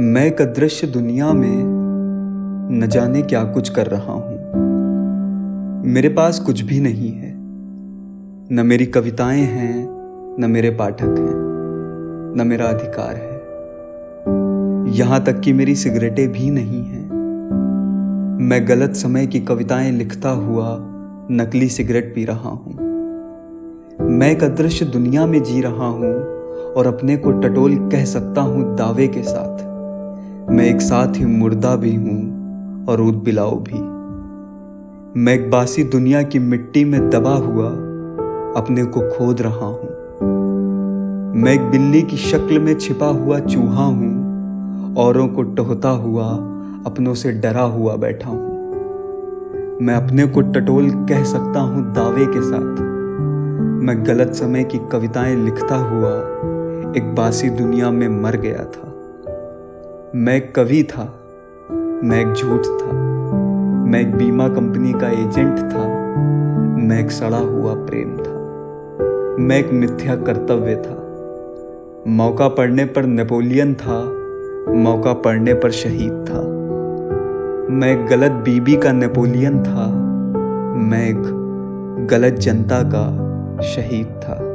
मैं एक अदृश्य दुनिया में न जाने क्या कुछ कर रहा हूँ। मेरे पास कुछ भी नहीं है। न मेरी कविताएँ हैं, न मेरे पाठक हैं, न मेरा अधिकार है। यहाँ तक कि मेरी सिगरेटें भी नहीं हैं। मैं गलत समय की कविताएँ लिखता हुआ नकली सिगरेट पी रहा हूँ। मैं एक अदृश्य दुनिया में जी रहा हूँ और अपने को टटोल कह सकता हूँ दावे के साथ। मैं एक साथ ही मुर्दा भी हूँ और ऊद बिलाओ भी। मैं एक बासी दुनिया की मिट्टी में दबा हुआ अपने को खोद रहा हूँ। मैं एक बिल्ली की शक्ल में छिपा हुआ चूहा हूँ, औरों को टोहता हुआ अपनों से डरा हुआ बैठा हूँ। मैं अपने को टटोल कह सकता हूँ दावे के साथ। मैं गलत समय की कविताएँ लिखता हुआ एक बासी दुनिया में मर गया था। मैं एक कवि था, मैं एक झूठ था, मैं एक बीमा कंपनी का एजेंट था, मैं एक सड़ा हुआ प्रेम था, मैं एक मिथ्या कर्तव्य था। मौका पड़ने पर नेपोलियन था, मौका पड़ने पर शहीद था। मैं एक गलत बीबी का नेपोलियन था, मैं एक गलत जनता का शहीद था।